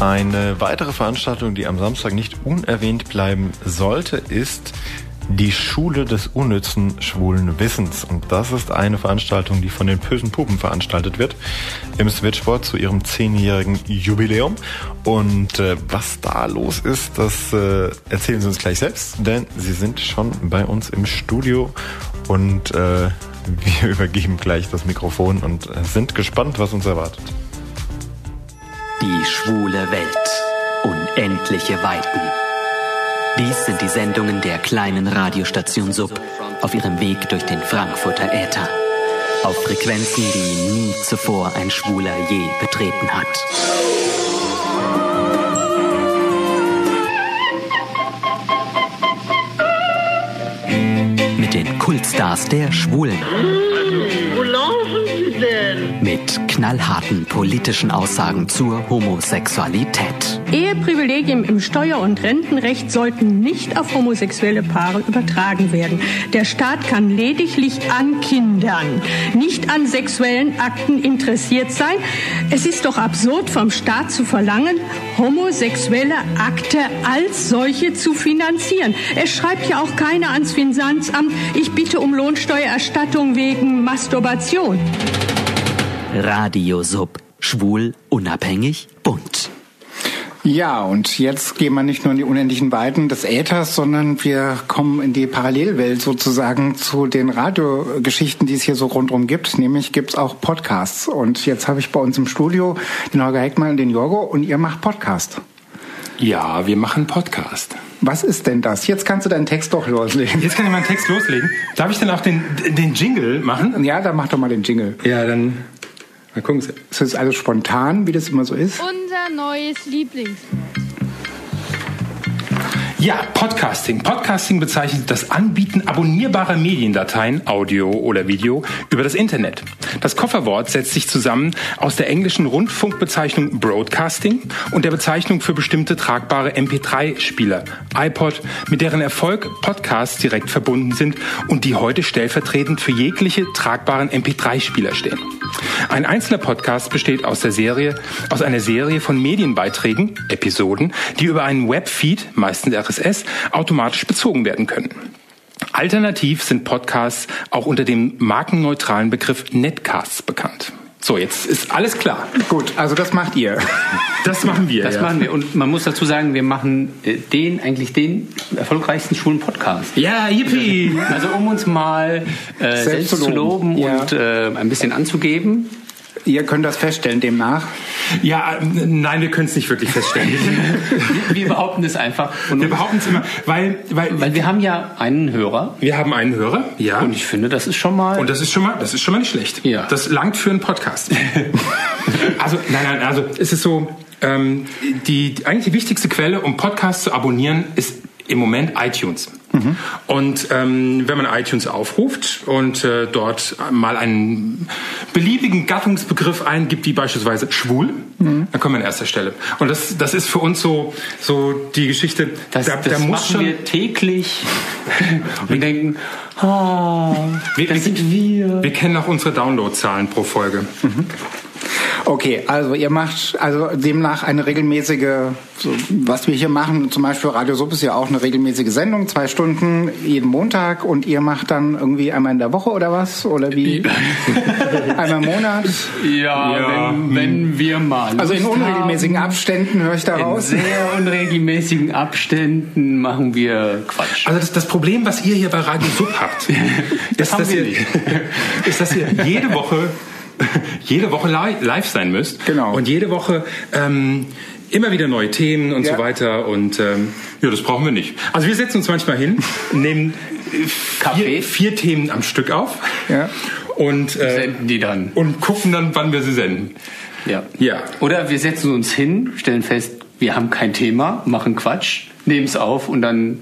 Eine weitere Veranstaltung, die am Samstag nicht unerwähnt bleiben sollte, ist die Schule des unnützen schwulen Wissens. Und das ist eine Veranstaltung, die von den bösen Puppen veranstaltet wird im Switchboard zu ihrem zehnjährigen Jubiläum. Und äh, was da los ist, das äh, erzählen sie uns gleich selbst, denn sie sind schon bei uns im Studio und äh, wir übergeben gleich das Mikrofon und äh, sind gespannt, was uns erwartet. Die schwule Welt. Unendliche Weiten. Dies sind die Sendungen der kleinen Radiostation Sub auf ihrem Weg durch den Frankfurter Äther. Auf Frequenzen, die nie zuvor ein Schwuler je betreten hat. Mit den Kultstars der Schwulen. Denn? Mit knallharten politischen Aussagen zur Homosexualität. Eheprivilegien im Steuer- und Rentenrecht sollten nicht auf homosexuelle Paare übertragen werden. Der Staat kann lediglich an Kindern, nicht an sexuellen Akten interessiert sein. Es ist doch absurd vom Staat zu verlangen, homosexuelle Akte als solche zu finanzieren. Es schreibt ja auch keiner ans Finanzamt, ich bitte um Lohnsteuererstattung wegen Masturbation. Radio Sub. Schwul, unabhängig, bunt. Ja, und jetzt gehen wir nicht nur in die unendlichen Weiten des Äthers, sondern wir kommen in die Parallelwelt sozusagen zu den Radiogeschichten, die es hier so rundherum gibt. Nämlich gibt's auch Podcasts. Und jetzt habe ich bei uns im Studio den Holger Heckmann und den Jorgo und ihr macht Podcast. Ja, wir machen Podcast. Was ist denn das? Jetzt kannst du deinen Text doch loslegen. Jetzt kann ich meinen Text loslegen. Darf ich dann auch den, den Jingle machen? Ja, dann mach doch mal den Jingle. Ja, dann mal gucken. Ist das alles spontan, wie das immer so ist? Unser neues Lieblingswort. Ja, Podcasting. Podcasting bezeichnet das Anbieten abonnierbarer Mediendateien, Audio oder Video, über das Internet. Das Kofferwort setzt sich zusammen aus der englischen Rundfunkbezeichnung Broadcasting und der Bezeichnung für bestimmte tragbare MP3-Spieler, iPod, mit deren Erfolg Podcasts direkt verbunden sind und die heute stellvertretend für jegliche tragbaren MP3-Spieler stehen. Ein einzelner Podcast besteht aus der Serie, aus einer Serie von Medienbeiträgen, Episoden, die über einen Webfeed, meistens RSS, automatisch bezogen werden können. Alternativ sind Podcasts auch unter dem markenneutralen Begriff Netcasts bekannt. So, jetzt ist alles klar. Gut, also das macht ihr. Das machen wir. Das ja. machen wir. Und man muss dazu sagen, wir machen äh, den, eigentlich den erfolgreichsten schwulen Podcast. Ja, yippie! Also um uns mal äh, selbst, zu zu loben. loben Ja. und äh, ein bisschen anzugeben. Ihr könnt das feststellen demnach. Ja, nein, wir können es nicht wirklich feststellen. Wir, wir behaupten es einfach. Und wir behaupten es immer, weil, weil, weil wir haben ja einen Hörer. wir haben einen Hörer, ja. Und ich finde, das ist schon mal. Und das ist schon mal, das ist schon mal nicht schlecht. Ja. Das langt für einen Podcast. also, nein, nein, also es ist so, ähm, die, die eigentlich die wichtigste Quelle, um Podcasts zu abonnieren, ist im Moment iTunes. Und ähm, wenn man iTunes aufruft und äh, dort mal einen beliebigen Gattungsbegriff eingibt, wie beispielsweise schwul, dann kommen wir an erster Stelle. Und das, das ist für uns so, so die Geschichte, das, da, das da muss machen schon... wir täglich und denken, ah, Wir, das sind wir. wir kennen auch unsere Downloadzahlen pro Folge. Okay, also ihr macht also demnach eine regelmäßige, so, was wir hier machen, zum Beispiel Radio Sub ist ja auch eine regelmäßige Sendung, zwei Stunden jeden Montag und ihr macht dann irgendwie einmal in der Woche oder was? Oder wie? einmal im Monat? Ja, Ja, wenn, wenn wir mal. Also in unregelmäßigen haben, Abständen höre ich In daraus. sehr unregelmäßigen Abständen machen wir Quatsch. Also das, das Problem, was ihr hier bei Radio Sub habt, ist, haben dass wir ihr, nicht. ist, dass ihr jede Woche, jede Woche li live sein müsst. Genau. Und jede Woche ähm, immer wieder neue Themen und Ja. so weiter. Und ähm, ja, das brauchen wir nicht. Also wir setzen uns manchmal hin, nehmen Kaffee. vier, vier Themen am Stück auf Ja. und, äh, Senden die dann. und gucken dann, wann wir sie senden. Ja. Ja. Oder wir setzen uns hin, stellen fest, wir haben kein Thema, machen Quatsch, nehmen es auf und dann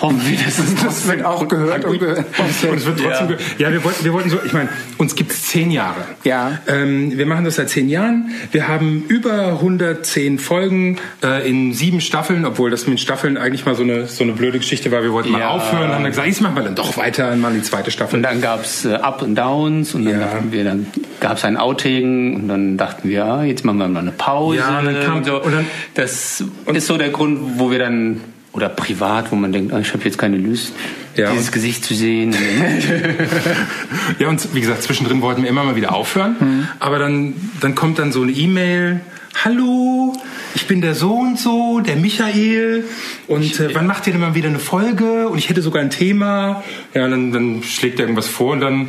Hoffen wir, dass es Das wird auch gehört und gehört. Und es wird trotzdem Ja. ja, wir wollten, wir wollten so, ich meine, uns gibt's zehn Jahre. Ja. Ähm, wir machen das seit zehn Jahren. Wir haben über 110 Folgen äh, in sieben Staffeln, obwohl das mit Staffeln eigentlich mal so eine, so eine blöde Geschichte war. Wir wollten mal Ja. aufhören, haben dann gesagt, jetzt machen wir dann doch weiter und machen die zweite Staffel. Und dann gab's äh, Up und Downs und dann Ja. dachten wir, dann gab's ein Outing und dann dachten wir, ah, jetzt machen wir mal eine Pause. Ja, und dann kam- so. und dann- das ist so der Grund, wo wir dann oder privat, wo man denkt, ah, ich habe jetzt keine Lust, Ja, dieses Gesicht zu sehen. Ja, und wie gesagt, zwischendrin wollten wir immer mal wieder aufhören. Mhm. Aber dann, dann kommt dann so eine E-Mail. Hallo, ich bin der so und so, der Michael. Und äh, wann macht ihr denn mal wieder eine Folge? Und ich hätte sogar ein Thema. Ja, dann, dann schlägt er irgendwas vor und dann.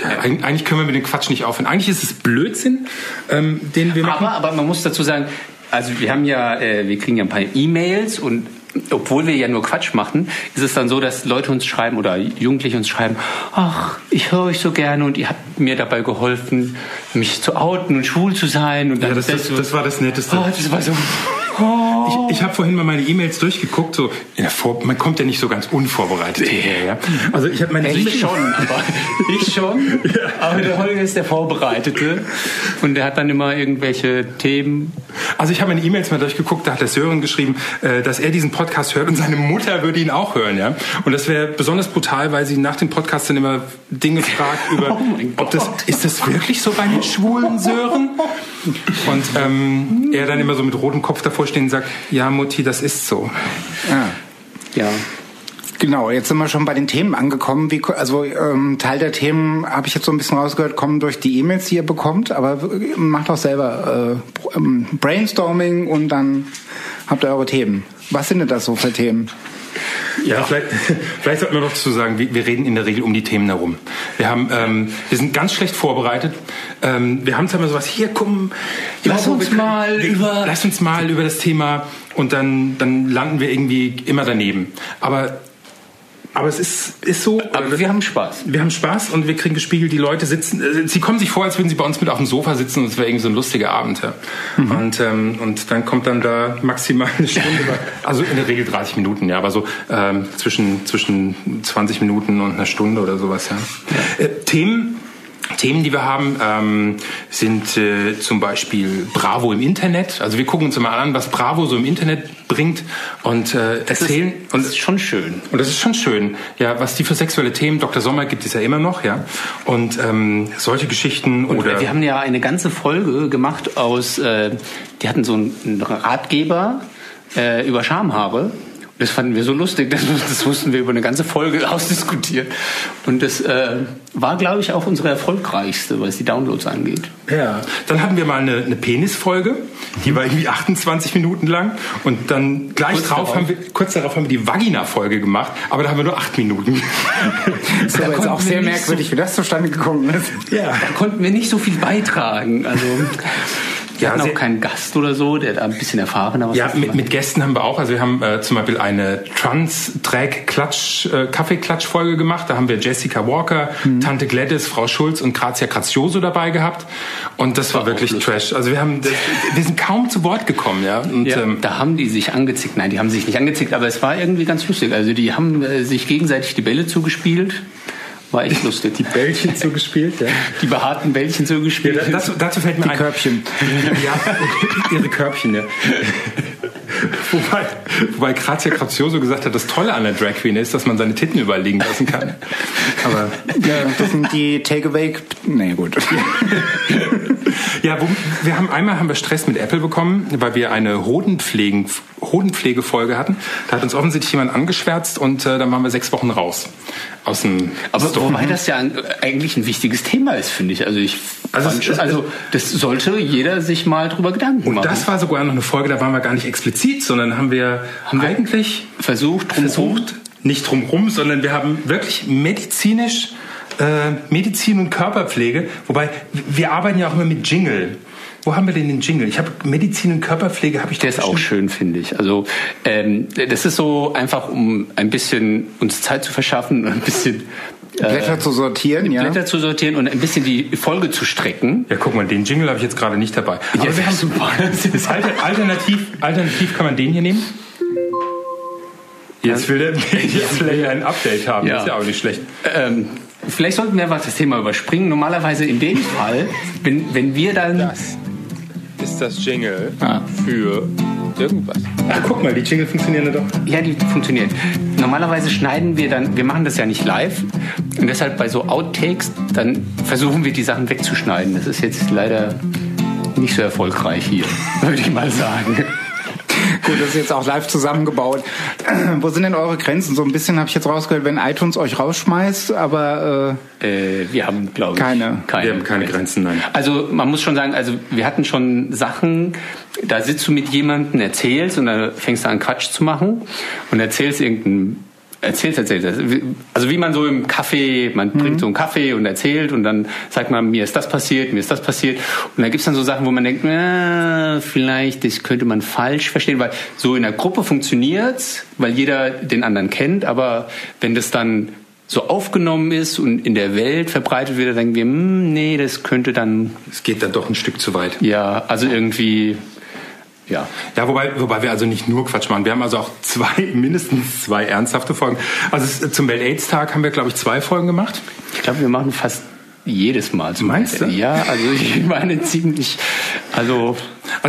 Ja, eig- eigentlich können wir mit dem Quatsch nicht aufhören. Eigentlich ist es Blödsinn, ähm, den wir machen. Aber, aber man muss dazu sagen, also wir haben ja, äh, wir kriegen ja ein paar E-Mails und obwohl wir ja nur Quatsch machen, ist es dann so, dass Leute uns schreiben oder Jugendliche uns schreiben, ach, ich höre euch so gerne und ihr habt mir dabei geholfen, mich zu outen und schwul zu sein. Und ja, das, das, das war das Netteste. oh, das war so. Ich, ich habe vorhin mal meine E-Mails durchgeguckt. So, in der Vor man kommt ja nicht so ganz unvorbereitet hierher. Ja? Also ich habe meine Ich E-Mails schon, aber ich schon. Aber der Holger ist der Vorbereitete und der hat dann immer irgendwelche Themen. Also ich habe meine E-Mails mal durchgeguckt, da hat der Sören geschrieben, äh, dass er diesen Podcast hört und seine Mutter würde ihn auch hören, ja. Und das wäre besonders brutal, weil sie nach dem Podcast dann immer Dinge fragt über, Oh ob das ist das wirklich so bei den schwulen Sören? Und ähm, er dann immer so mit rotem Kopf davor stehen und sagt, ja Mutti, das ist so. Ja. Ja. Genau, jetzt sind wir schon bei den Themen angekommen. Wie, also ähm, Teil der Themen habe ich jetzt so ein bisschen rausgehört, kommen durch die E-Mails, die ihr bekommt, aber macht auch selber äh, ähm, Brainstorming und dann habt ihr eure Themen. Was sind denn das so für Themen? Ja, vielleicht, vielleicht sollte man noch dazu sagen, wir, wir reden in der Regel um die Themen herum. Wir haben, ähm, wir sind ganz schlecht vorbereitet. Ähm, wir haben zwar immer sowas, hier, komm, Lass uns wir mal wir, über- lass uns mal über das Thema und dann, dann landen wir irgendwie immer daneben. Aber, aber es ist, ist so. Aber wir haben Spaß. Wir haben Spaß und wir kriegen gespiegelt, die Leute sitzen, äh, sie kommen sich vor, als würden sie bei uns mit auf dem Sofa sitzen und es wäre irgendwie so ein lustiger Abend. Ja. Und, ähm, und dann kommt dann da maximal eine Stunde, also in der Regel 30 Minuten, ja, aber so ähm, zwischen, zwischen 20 Minuten und einer Stunde oder sowas, ja. Äh, Themen, Themen, die wir haben, ähm, sind äh, zum Beispiel Bravo im Internet. Also wir gucken uns immer an, was Bravo so im Internet bringt und äh, erzählen. Das ist, und das ist schon schön. und das ist schon schön, ja, was die für sexuelle Themen, Dr. Sommer gibt es ja immer noch, ja. Und ähm, solche Geschichten Und oder wir haben ja eine ganze Folge gemacht aus, äh, die hatten so einen Ratgeber äh, über Schamhaare. Das fanden wir so lustig, das, das mussten wir über eine ganze Folge ausdiskutieren. Und das äh, war, glaube ich, auch unsere erfolgreichste, was die Downloads angeht. ja. Dann hatten wir mal eine, eine Penisfolge, die war irgendwie 28 Minuten lang und dann gleich Kurz drauf darauf. haben wir kurz darauf haben wir die Vagina-Folge gemacht, aber da haben wir nur acht Minuten. Das ist aber jetzt konnten auch wir sehr nicht merkwürdig, wie das zustande gekommen ist. ja. Da konnten wir nicht so viel beitragen. Also wir Ja, hatten auch keinen Gast oder so, der da ein bisschen erfahrener was Ja, mit, mit Gästen haben wir auch. Also wir haben äh, zum Beispiel eine Trans-Drag-Klatsch, äh, Kaffeeklatsch-Folge gemacht. Da haben wir Jessica Walker, Mhm. Tante Gladys, Frau Schulz und Grazia Grazioso dabei gehabt. Und das war, auch wirklich. Trash. Also wir haben, das, wir sind kaum zu Wort gekommen, ja. Und, Ja, ähm, da haben die sich angezickt. Nein, die haben sich nicht angezickt, aber es war irgendwie ganz lustig. Also die haben äh, sich gegenseitig die Bälle zugespielt. War echt lustig. Die, Bällchen zugespielt, ja. die behaarten Bällchen Ja, zugespielt. da- dazu, dazu fällt mir Die ein. Körbchen. Ja, ihre Körbchen, ja. wobei, wobei Grazia Grazioso gesagt hat, das Tolle an der Drag Queen ist, dass man seine Titten überlegen lassen kann. Aber Ja, das sind die Takeaway. Nee, gut. Ja, wo, wir haben einmal haben wir Stress mit Apple bekommen, weil wir eine Hodenpflegen, Hodenpflegefolge hatten. Da hat uns offensichtlich jemand angeschwärzt und äh, dann waren wir sechs Wochen raus aus dem aber Store. wobei das ja ein, eigentlich ein wichtiges Thema ist, finde ich. Also ich Also also, es also das sollte jeder sich mal drüber Gedanken und machen. das war sogar noch eine Folge, da waren wir gar nicht explizit, sondern haben wir, Haben wir eigentlich versucht, drum versucht, nicht drumrum, sondern wir haben wirklich medizinisch äh, Medizin und Körperpflege, wobei wir arbeiten ja auch immer mit Jingle. Wo haben wir denn den Jingle? Ich habe Medizin und Körperpflege habe ich Der ist auch schön, finde ich. Also ähm, das ist so einfach, um ein bisschen uns Zeit zu verschaffen und ein bisschen äh, Blätter zu sortieren, ja. Blätter zu sortieren und ein bisschen die Folge zu strecken. Ja, guck mal, den Jingle habe ich jetzt gerade nicht dabei. Aber Ja, wir haben super. Alter, alternativ, alternativ kann man den hier nehmen. Jetzt will der Media ein Update haben, Ja. das ist ja auch nicht schlecht. Ähm, vielleicht sollten wir einfach das Thema überspringen. Normalerweise in dem Fall, wenn, wenn wir dann. Das ist das Jingle Ah. für irgendwas. Ach, guck mal, die Jingle funktionieren ja doch. Ja, die funktioniert. Normalerweise schneiden wir dann, wir machen das ja nicht live. Und deshalb bei so Outtakes, dann versuchen wir die Sachen wegzuschneiden. Das ist jetzt leider nicht so erfolgreich hier, würde ich mal sagen. Gut, das ist jetzt auch live zusammengebaut. Wo sind denn eure Grenzen? So ein bisschen habe ich jetzt rausgehört, wenn iTunes euch rausschmeißt, aber Äh, wir haben, glaube ich, Keine. Wir haben keine Grenzen, nein. Also man muss schon sagen, also wir hatten schon Sachen, da sitzt du mit jemandem, erzählst und dann fängst du an Quatsch zu machen und erzählst irgendeinen Erzählst, erzählst. Also wie man so im Kaffee, man trinkt so einen Kaffee und erzählt und dann sagt man, mir ist das passiert, mir ist das passiert. Und dann gibt's dann so Sachen, wo man denkt, na, vielleicht, das könnte man falsch verstehen, weil so in der Gruppe funktioniert's, weil jeder den anderen kennt, aber wenn das dann so aufgenommen ist und in der Welt verbreitet wird, dann denken wir, hm, nee, das könnte dann, Es geht dann doch ein Stück zu weit. ja, also irgendwie, ja. Ja, wobei, wobei wir also nicht nur Quatsch machen. Wir haben also auch zwei, mindestens zwei ernsthafte Folgen. Also es, zum Welt-Aids-Tag haben wir, glaube ich, zwei Folgen gemacht. Ich glaube, wir machen fast jedes Mal. Meinst du? Ja, also ich meine ziemlich, also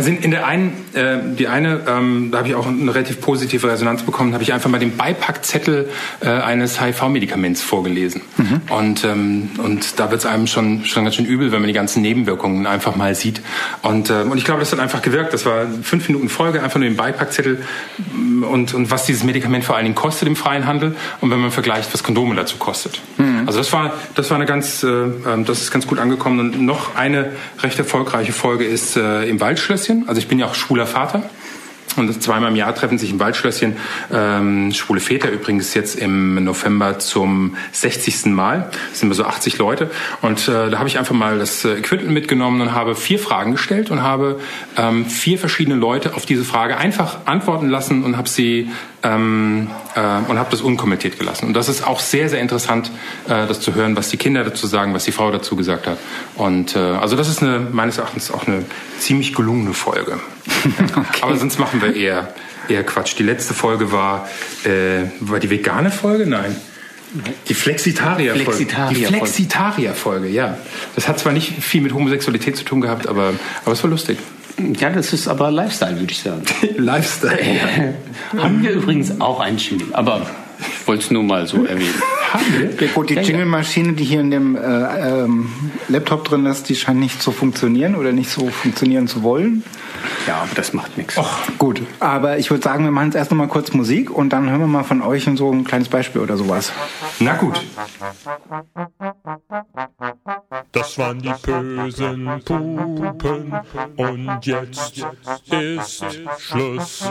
Also in, in der einen, äh, die eine, ähm, da habe ich auch eine relativ positive Resonanz bekommen, habe ich einfach mal den Beipackzettel äh, eines HIV-Medikaments vorgelesen. Und, ähm, und da wird es einem schon, schon ganz schön übel, wenn man die ganzen Nebenwirkungen einfach mal sieht. Und, äh, und ich glaube, das hat einfach gewirkt. Das war fünf Minuten Folge, einfach nur den Beipackzettel und, und was dieses Medikament vor allen Dingen kostet im freien Handel und wenn man vergleicht, was Kondome dazu kostet. Also das war, das war eine ganz, äh, ähm, das ist ganz gut angekommen. Und noch eine recht erfolgreiche Folge ist äh, im Waldschlösschen. Also ich bin ja auch schwuler Vater. Und zweimal im Jahr treffen sich im Waldschlösschen ähm, schwule Väter übrigens jetzt im November zum 60. Mal. Das sind wir so 80 Leute. Und äh, da habe ich einfach mal das äh, Equipment mitgenommen und habe vier Fragen gestellt und habe ähm, vier verschiedene Leute auf diese Frage einfach antworten lassen und habe sie ähm, äh, und habe das unkommentiert gelassen. Und das ist auch sehr, sehr interessant, äh, das zu hören, was die Kinder dazu sagen, was die Frau dazu gesagt hat. Und äh, also das ist eine, meines Erachtens auch eine ziemlich gelungene Folge. Aber sonst machen wir eher, eher Quatsch. Die letzte Folge war, äh, war die vegane Folge? Nein. Die Flexitarier-Folge. Flexitarier-Folge. Die Flexitarier-Folge, ja. Das hat zwar nicht viel mit Homosexualität zu tun gehabt, aber, aber es war lustig. Ja, das ist aber Lifestyle, würde ich sagen. Lifestyle. Haben wir übrigens auch einen Jingle, aber ich wollte es nur mal so erwähnen. Ja, gut, die Ja, ja. Jingle-Maschine, die hier in dem äh, ähm, Laptop drin ist, die scheint nicht zu funktionieren oder nicht so funktionieren zu wollen. Ja, aber das macht nichts. Gut, aber ich würde sagen, wir machen jetzt erst noch mal kurz Musik und dann hören wir mal von euch so ein kleines Beispiel oder sowas. Na gut. Das waren die bösen Pupen und jetzt ist Schluss.